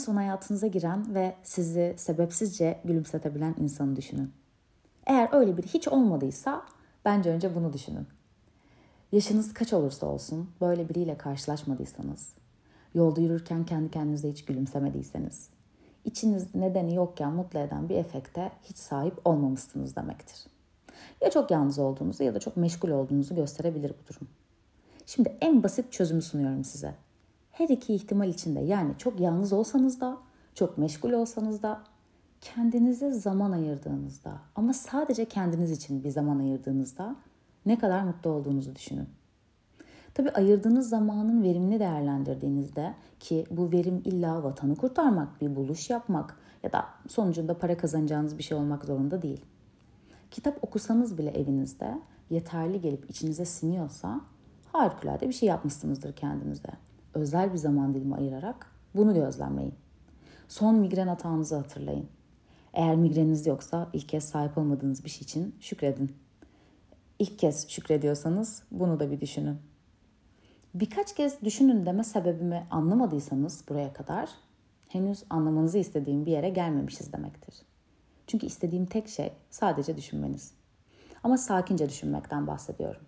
son hayatınıza giren ve sizi sebepsizce gülümsetebilen insanı düşünün. Eğer öyle biri hiç olmadıysa bence önce bunu düşünün. Yaşınız kaç olursa olsun böyle biriyle karşılaşmadıysanız, yolda yürürken kendi kendinize hiç gülümsemediyseniz, içiniz nedeni yokken mutlu eden bir efekte hiç sahip olmamışsınız demektir. Ya çok yalnız olduğunuzu ya da çok meşgul olduğunuzu gösterebilir bu durum. Şimdi en basit çözümü sunuyorum size. Her iki ihtimal içinde yani çok yalnız olsanız da, çok meşgul olsanız da kendinize zaman ayırdığınızda ama sadece kendiniz için bir zaman ayırdığınızda ne kadar mutlu olduğunuzu düşünün. Tabii ayırdığınız zamanın verimini değerlendirdiğinizde ki bu verim illa vatanı kurtarmak, bir buluş yapmak ya da sonucunda para kazanacağınız bir şey olmak zorunda değil. Kitap okusanız bile evinizde yeterli gelip içinize siniyorsa harikulade bir şey yapmışsınızdır kendinize. Özel bir zaman dilimi ayırarak bunu gözlemleyin. Son migren hatanızı hatırlayın. Eğer migreniniz yoksa ilk kez sahip olmadığınız bir şey için şükredin. İlk kez şükrediyorsanız bunu da bir düşünün. Birkaç kez düşünün deme sebebimi anlamadıysanız buraya kadar henüz anlamanızı istediğim bir yere gelmemişiz demektir. Çünkü istediğim tek şey sadece düşünmeniz. Ama sakince düşünmekten bahsediyorum.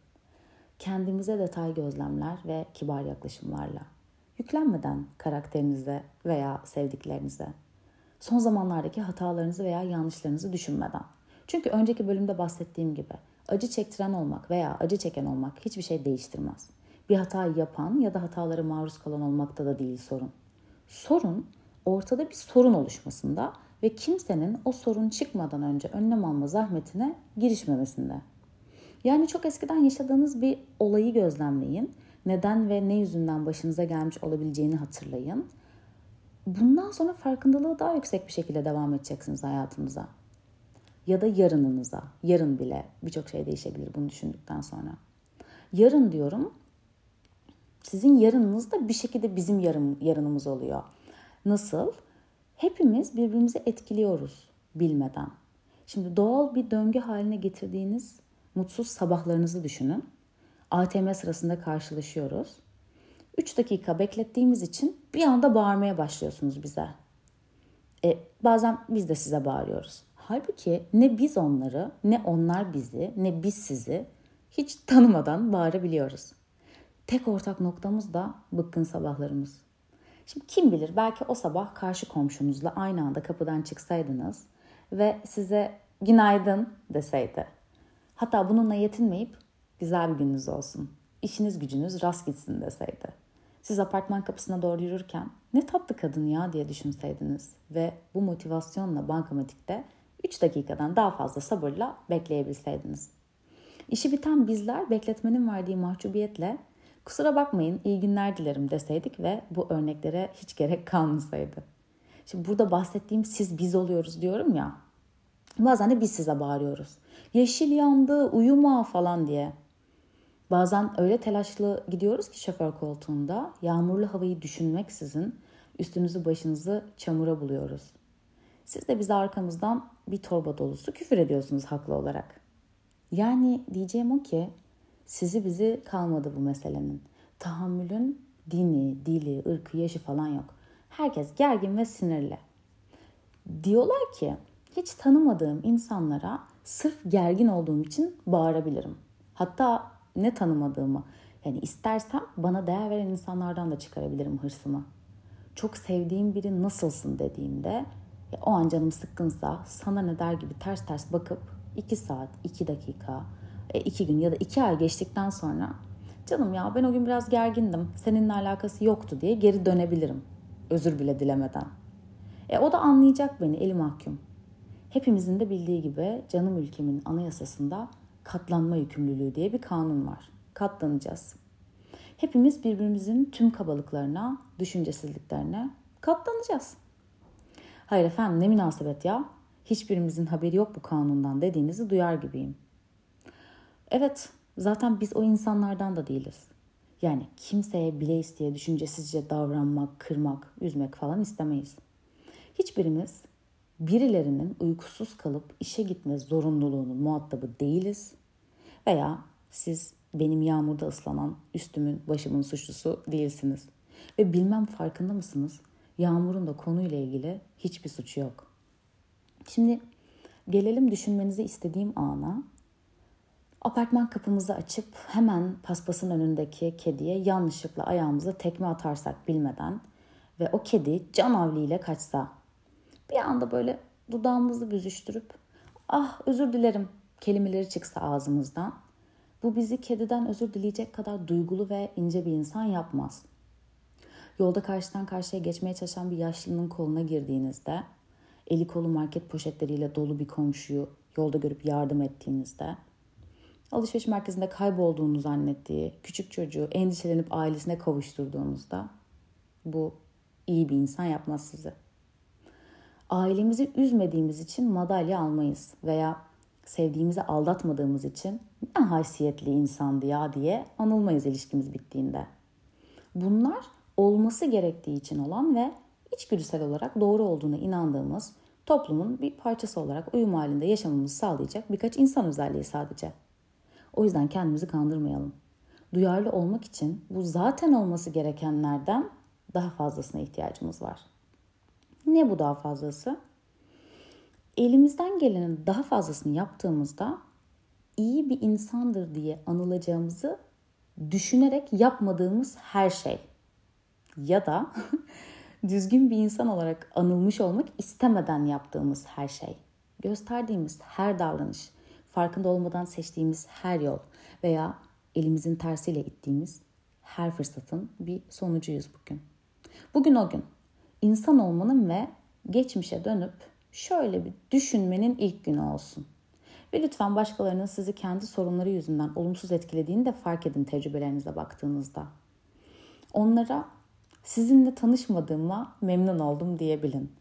Kendimize detay gözlemler ve kibar yaklaşımlarla. Yüklenmeden karakterinize veya sevdiklerinize. Son zamanlardaki hatalarınızı veya yanlışlarınızı düşünmeden. Çünkü önceki bölümde bahsettiğim gibi acı çektiren olmak veya acı çeken olmak hiçbir şey değiştirmez. Bir hata yapan ya da hatalara maruz kalan olmakta da değil sorun. Sorun ortada bir sorun oluşmasında ve kimsenin o sorun çıkmadan önce önlem alma zahmetine girişmemesinde. Yani çok eskiden yaşadığınız bir olayı gözlemleyin. Neden ve ne yüzünden başınıza gelmiş olabileceğini hatırlayın. Bundan sonra farkındalığı daha yüksek bir şekilde devam edeceksiniz hayatınıza. Ya da yarınınıza. Yarın bile birçok şey değişebilir bunu düşündükten sonra. Yarın diyorum sizin yarınınız da bir şekilde bizim yarın, yarınımız oluyor. Nasıl? Hepimiz birbirimizi etkiliyoruz bilmeden. Şimdi doğal bir döngü haline getirdiğiniz mutsuz sabahlarınızı düşünün. ATM sırasında karşılaşıyoruz. 3 dakika beklettiğimiz için bir anda bağırmaya başlıyorsunuz bize. E, bazen biz de size bağırıyoruz. Halbuki ne biz onları, ne onlar bizi, ne biz sizi hiç tanımadan bağırabiliyoruz. Tek ortak noktamız da bıkkın sabahlarımız. Şimdi kim bilir belki o sabah karşı komşunuzla aynı anda kapıdan çıksaydınız ve size günaydın deseydi. Hatta bununla yetinmeyip güzel bir gününüz olsun, işiniz gücünüz rast gitsin deseydi. Siz apartman kapısına doğru yürürken ne tatlı kadın ya diye düşünseydiniz ve bu motivasyonla bankamatikte 3 dakikadan daha fazla sabırla bekleyebilseydiniz. İşi biten bizler bekletmenin verdiği mahcubiyetle kusura bakmayın iyi günler dilerim deseydik ve bu örneklere hiç gerek kalmasaydı. Şimdi burada bahsettiğim siz biz oluyoruz diyorum ya. Bazen de biz size bağırıyoruz. Yeşil yandı, uyuma falan diye. Bazen öyle telaşlı gidiyoruz ki şoför koltuğunda yağmurlu havayı düşünmeksizin üstünüzü başınızı çamura buluyoruz. Siz de bize arkamızdan bir torba dolusu küfür ediyorsunuz haklı olarak. Yani diyeceğim o ki sizi bizi kalmadı bu meselenin. Tahammülün dini, dili, ırkı, yaşı falan yok. Herkes gergin ve sinirli. Diyorlar ki hiç tanımadığım insanlara sırf gergin olduğum için bağırabilirim. Hatta ne tanımadığımı yani istersem bana değer veren insanlardan da çıkarabilirim hırsımı. Çok sevdiğim biri nasılsın dediğimde o an canım sıkkınsa sana ne der gibi ters ters bakıp 2 saat, 2 dakika, 2 e, gün ya da 2 ay geçtikten sonra canım ya ben o gün biraz gergindim, seninle alakası yoktu diye geri dönebilirim. Özür bile dilemeden. E o da anlayacak beni eli mahkum. Hepimizin de bildiği gibi canım ülkemin anayasasında katlanma yükümlülüğü diye bir kanun var. Katlanacağız. Hepimiz birbirimizin tüm kabalıklarına, düşüncesizliklerine katlanacağız. Hayır efendim ne münasebet ya. Hiçbirimizin haberi yok bu kanundan dediğinizi duyar gibiyim. Evet zaten biz o insanlardan da değiliz. Yani kimseye bile isteye düşüncesizce davranmak, kırmak, üzmek falan istemeyiz. Hiçbirimiz birilerinin uykusuz kalıp işe gitme zorunluluğunun muhatabı değiliz. Veya siz benim yağmurda ıslanan üstümün başımın suçlusu değilsiniz. Ve bilmem farkında mısınız? Yağmur'un da konuyla ilgili hiçbir suçu yok. Şimdi gelelim düşünmenizi istediğim ana. Apartman kapımızı açıp hemen paspasın önündeki kediye yanlışlıkla ayağımıza tekme atarsak bilmeden ve o kedi can avliyle kaçsa. Bir anda böyle dudağımızı büzüştürüp ah özür dilerim kelimeleri çıksa ağzımızdan. Bu bizi kediden özür dileyecek kadar duygulu ve ince bir insan yapmaz. Yolda karşıdan karşıya geçmeye çalışan bir yaşlının koluna girdiğinizde, eli kolu market poşetleriyle dolu bir komşuyu yolda görüp yardım ettiğinizde, alışveriş merkezinde kaybolduğunu zannettiği küçük çocuğu endişelenip ailesine kavuşturduğunuzda bu iyi bir insan yapmaz sizi. Ailemizi üzmediğimiz için madalya almayız veya sevdiğimizi aldatmadığımız için ne haysiyetli insandı ya diye anılmayız ilişkimiz bittiğinde. Bunlar olması gerektiği için olan ve içgüdüsel olarak doğru olduğuna inandığımız toplumun bir parçası olarak uyum halinde yaşamamızı sağlayacak birkaç insan özelliği sadece. O yüzden kendimizi kandırmayalım. Duyarlı olmak için bu zaten olması gerekenlerden daha fazlasına ihtiyacımız var. Ne bu daha fazlası? Elimizden gelenin daha fazlasını yaptığımızda iyi bir insandır diye anılacağımızı düşünerek yapmadığımız her şey ya da düzgün bir insan olarak anılmış olmak istemeden yaptığımız her şey, gösterdiğimiz her davranış, farkında olmadan seçtiğimiz her yol veya elimizin tersiyle ittiğimiz her fırsatın bir sonucuyuz bugün. Bugün o gün insan olmanın ve geçmişe dönüp şöyle bir düşünmenin ilk günü olsun. Ve lütfen başkalarının sizi kendi sorunları yüzünden olumsuz etkilediğini de fark edin tecrübelerinize baktığınızda. Onlara sizinle tanışmadığıma memnun oldum diyebilin.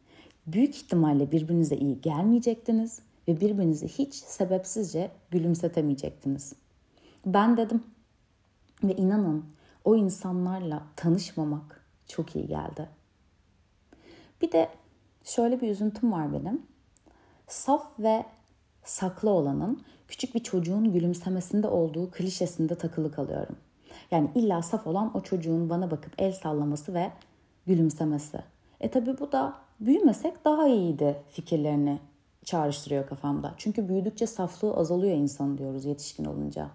Büyük ihtimalle birbirinize iyi gelmeyecektiniz ve birbirinizi hiç sebepsizce gülümsetemeyecektiniz. Ben dedim ve inanın o insanlarla tanışmamak çok iyi geldi. Bir de şöyle bir üzüntüm var benim. Saf ve saklı olanın küçük bir çocuğun gülümsemesinde olduğu klişesinde takılı kalıyorum. Yani illa saf olan o çocuğun bana bakıp el sallaması ve gülümsemesi. E tabi bu da büyümesek daha iyiydi fikirlerini çağrıştırıyor kafamda. Çünkü büyüdükçe saflığı azalıyor insan diyoruz yetişkin olunca.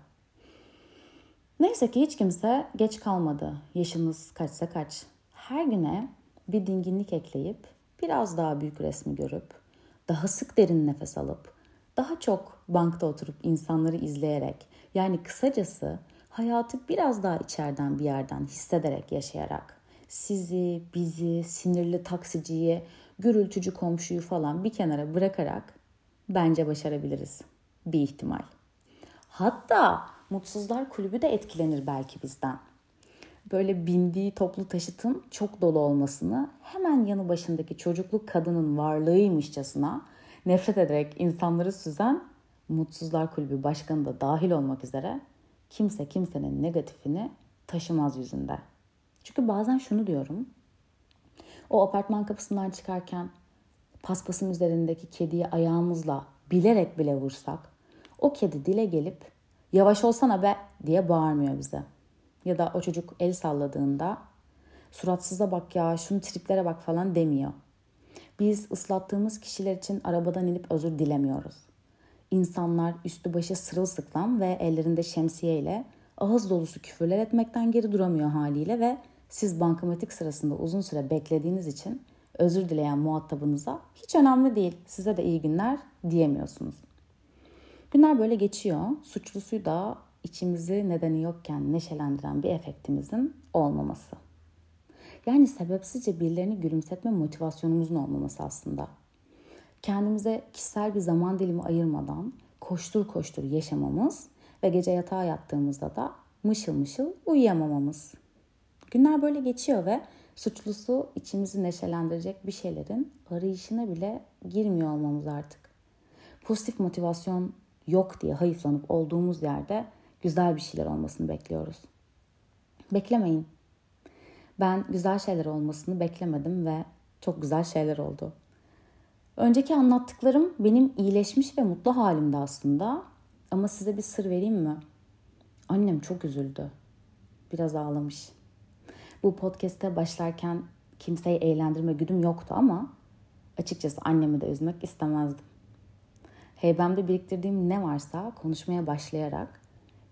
Neyse ki hiç kimse geç kalmadı. Yaşınız kaçsa kaç. Her güne bir dinginlik ekleyip biraz daha büyük resmi görüp daha sık derin nefes alıp daha çok bankta oturup insanları izleyerek yani kısacası hayatı biraz daha içeriden bir yerden hissederek yaşayarak sizi, bizi, sinirli taksiciyi, gürültücü komşuyu falan bir kenara bırakarak bence başarabiliriz. Bir ihtimal. Hatta Mutsuzlar Kulübü de etkilenir belki bizden. Böyle bindiği toplu taşıtın çok dolu olmasını hemen yanı başındaki çocukluk kadının varlığıymışçasına nefret ederek insanları süzen Mutsuzlar Kulübü başkanı da dahil olmak üzere kimse kimsenin negatifini taşımaz yüzünde. Çünkü bazen şunu diyorum. O apartman kapısından çıkarken paspasın üzerindeki kediyi ayağımızla bilerek bile vursak o kedi dile gelip yavaş olsana be diye bağırmıyor bize. Ya da o çocuk el salladığında suratsıza bak ya şunu triplere bak falan demiyor. Biz ıslattığımız kişiler için arabadan inip özür dilemiyoruz. İnsanlar üstü başı sırılsıklam ve ellerinde şemsiye ile ağız dolusu küfürler etmekten geri duramıyor haliyle ve siz bankamatik sırasında uzun süre beklediğiniz için özür dileyen muhatabınıza hiç önemli değil size de iyi günler diyemiyorsunuz. Günler böyle geçiyor. Suçlusuyu da içimizi nedeni yokken neşelendiren bir efektimizin olmaması. Yani sebepsizce birilerini gülümsetme motivasyonumuzun olmaması aslında kendimize kişisel bir zaman dilimi ayırmadan koştur koştur yaşamamız ve gece yatağa yattığımızda da mışıl mışıl uyuyamamamız. Günler böyle geçiyor ve suçlusu içimizi neşelendirecek bir şeylerin arayışına bile girmiyor olmamız artık. Pozitif motivasyon yok diye hayıflanıp olduğumuz yerde güzel bir şeyler olmasını bekliyoruz. Beklemeyin. Ben güzel şeyler olmasını beklemedim ve çok güzel şeyler oldu. Önceki anlattıklarım benim iyileşmiş ve mutlu halimde aslında. Ama size bir sır vereyim mi? Annem çok üzüldü. Biraz ağlamış. Bu podcast'te başlarken kimseyi eğlendirme güdüm yoktu ama açıkçası annemi de üzmek istemezdim. Heybemde biriktirdiğim ne varsa konuşmaya başlayarak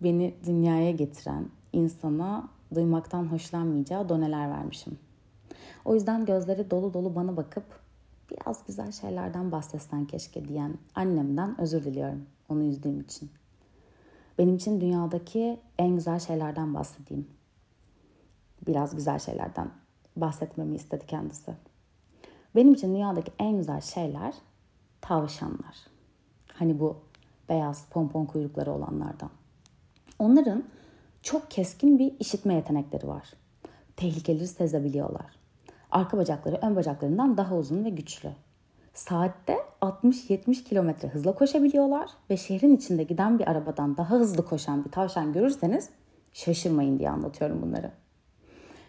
beni dünyaya getiren insana duymaktan hoşlanmayacağı doneler vermişim. O yüzden gözleri dolu dolu bana bakıp biraz güzel şeylerden bahsetsen keşke diyen annemden özür diliyorum onu üzdüğüm için. Benim için dünyadaki en güzel şeylerden bahsedeyim. Biraz güzel şeylerden bahsetmemi istedi kendisi. Benim için dünyadaki en güzel şeyler tavşanlar. Hani bu beyaz pompon kuyrukları olanlardan. Onların çok keskin bir işitme yetenekleri var. Tehlikeleri sezebiliyorlar. Arka bacakları ön bacaklarından daha uzun ve güçlü. Saatte 60-70 kilometre hızla koşabiliyorlar ve şehrin içinde giden bir arabadan daha hızlı koşan bir tavşan görürseniz şaşırmayın diye anlatıyorum bunları.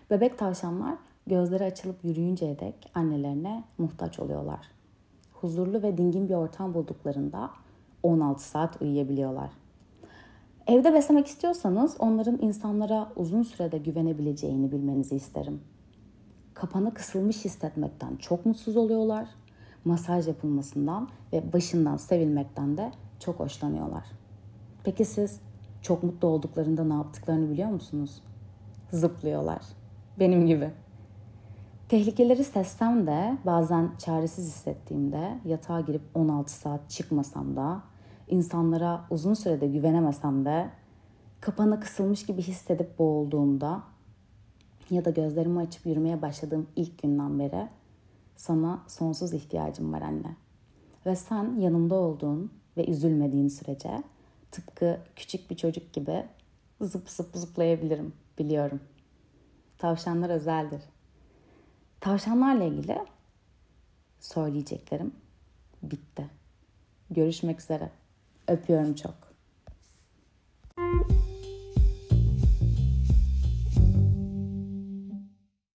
Bebek tavşanlar gözleri açılıp yürüyünceye dek annelerine muhtaç oluyorlar. Huzurlu ve dingin bir ortam bulduklarında 16 saat uyuyabiliyorlar. Evde beslemek istiyorsanız onların insanlara uzun sürede güvenebileceğini bilmenizi isterim. Kapanı kısılmış hissetmekten çok mutsuz oluyorlar. Masaj yapılmasından ve başından sevilmekten de çok hoşlanıyorlar. Peki siz çok mutlu olduklarında ne yaptıklarını biliyor musunuz? Zıplıyorlar. Benim gibi. Tehlikeleri sessem de bazen çaresiz hissettiğimde yatağa girip 16 saat çıkmasam da insanlara uzun sürede güvenemesem de kapana kısılmış gibi hissedip boğulduğumda ya da gözlerimi açıp yürümeye başladığım ilk günden beri sana sonsuz ihtiyacım var anne. Ve sen yanımda olduğun ve üzülmediğin sürece tıpkı küçük bir çocuk gibi zıp zıp zıplayabilirim biliyorum. Tavşanlar özeldir. Tavşanlarla ilgili söyleyeceklerim bitti. Görüşmek üzere. Öpüyorum çok.